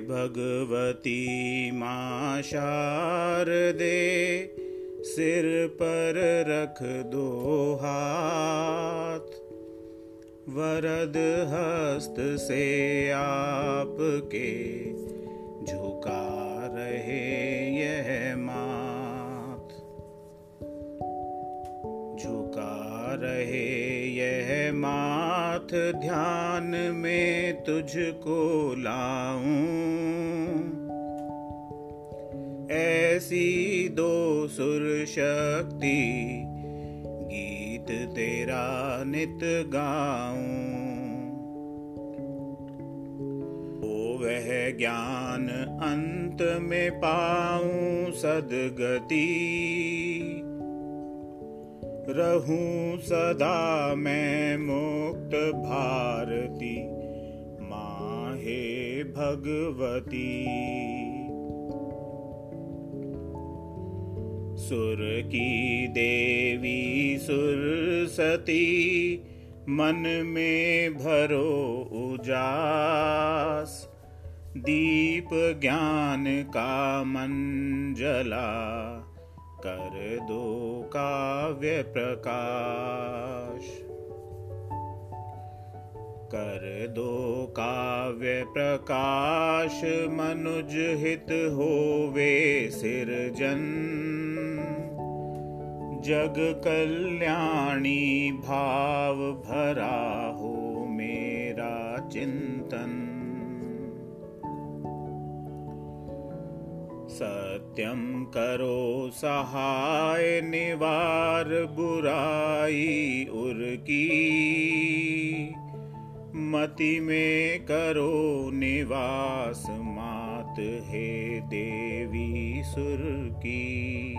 भगवती माँ शारदे सिर पर रख दो हाथ। वरद हस्त से आपके झुका रहे रहे। यह माथ ध्यान में तुझको लाऊं। ऐसी दो सुर शक्ति गीत तेरा नित गाऊं। वह ज्ञान अंत में पाऊँ सदगति। रहूँ सदा मैं मुक्त भारती माँ हे भगवती। सुर की देवी, सुर सती, मन में भरो उजास। दीप ज्ञान का मंजला कर दो काव्य प्रकाश। कर दो काव्य प्रकाश, मनुज हित होवे सिरजन। जग कल्याणी भाव भरा हो मेरा चिंतन। सत्यम करो सहाय निवार बुराई उर्की। मति में करो निवास, मात हे देवी सुर की।